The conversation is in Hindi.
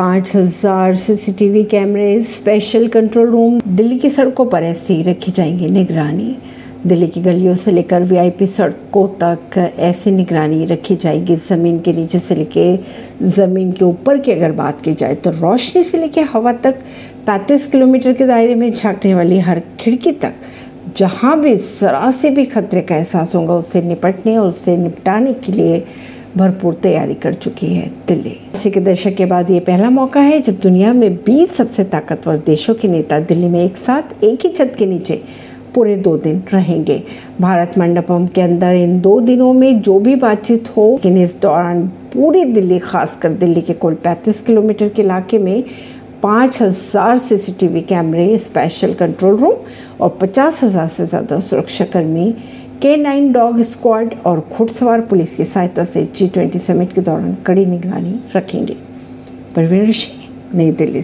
पाँच हज़ार सीसीटीवी कैमरे स्पेशल कंट्रोल रूम दिल्ली की सड़कों पर ऐसे ही रखी जाएँगी निगरानी। दिल्ली की गलियों से लेकर वीआईपी सड़कों तक ऐसी निगरानी रखी जाएगी। ज़मीन के नीचे से लेके, ज़मीन के ऊपर की अगर बात की जाए तो रोशनी से लेके हवा तक 35 किलोमीटर के दायरे में झांकने वाली हर खिड़की तक, जहाँ भी जरा से भी खतरे का एहसास होगा उससे निपटने और उससे निपटाने के लिए भरपूर तैयारी कर चुकी है दिल्ली। अस्सी के दशक के बाद ये पहला मौका है जब दुनिया में 20 सबसे ताकतवर देशों के नेता दिल्ली में एक साथ, एक ही छत के नीचे पूरे दो दिन रहेंगे। भारत मंडपम के अंदर इन दो दिनों में जो भी बातचीत हो, लेकिन इस दौरान पूरी दिल्ली, खासकर दिल्ली के कुल 35 किलोमीटर के इलाके में पाँच हज़ार सीसीटीवी कैमरे, स्पेशल कंट्रोल रूम और पचास हज़ार से ज़्यादा सुरक्षाकर्मी के नाइन डॉग स्क्वाड और घुड़सवार पुलिस की सहायता से जी ट्वेंटी समिट के दौरान कड़ी निगरानी रखेंगे। परवीन ऋषि, नई दिल्ली